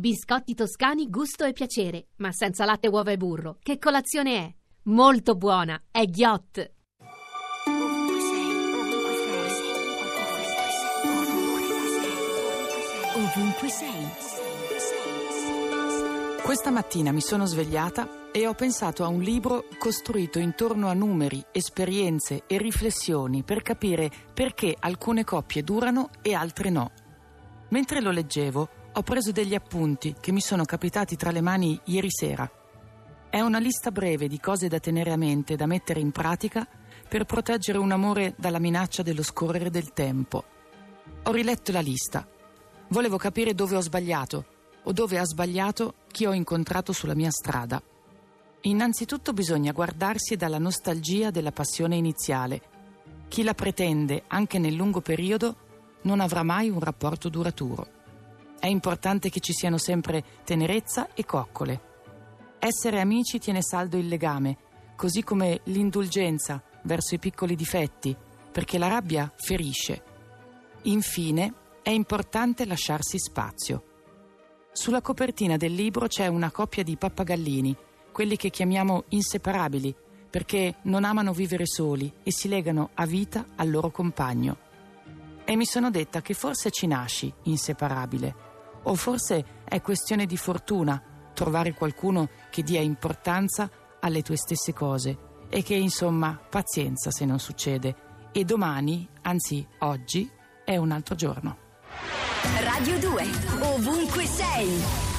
Biscotti toscani gusto e piacere, ma senza latte, uova e burro. Che colazione è? Molto buona, è ghiott. Ovunque sei. Questa mattina mi sono svegliata e ho pensato a un libro costruito intorno a numeri, esperienze e riflessioni per capire perché alcune coppie durano e altre no. Mentre lo leggevo, ho preso degli appunti che mi sono capitati tra le mani ieri sera. È una lista breve di cose da tenere a mente, da mettere in pratica per proteggere un amore dalla minaccia dello scorrere del tempo. Ho riletto la lista Volevo capire dove ho sbagliato o dove ha sbagliato chi ho incontrato sulla mia strada. Innanzitutto bisogna guardarsi dalla nostalgia della passione iniziale. Chi la pretende anche nel lungo periodo non avrà mai un rapporto duraturo. È importante che ci siano sempre tenerezza e coccole. Essere amici tiene saldo il legame, così come l'indulgenza verso i piccoli difetti, perché la rabbia ferisce. Infine, è importante lasciarsi spazio. Sulla copertina del libro c'è una coppia di pappagallini, quelli che chiamiamo inseparabili, perché non amano vivere soli e si legano a vita al loro compagno. E mi sono detta che forse ci nasci inseparabile, o forse è questione di fortuna trovare qualcuno che dia importanza alle tue stesse cose e che insomma pazienza se non succede e domani, anzi oggi, è un altro giorno. Radio 2, ovunque sei.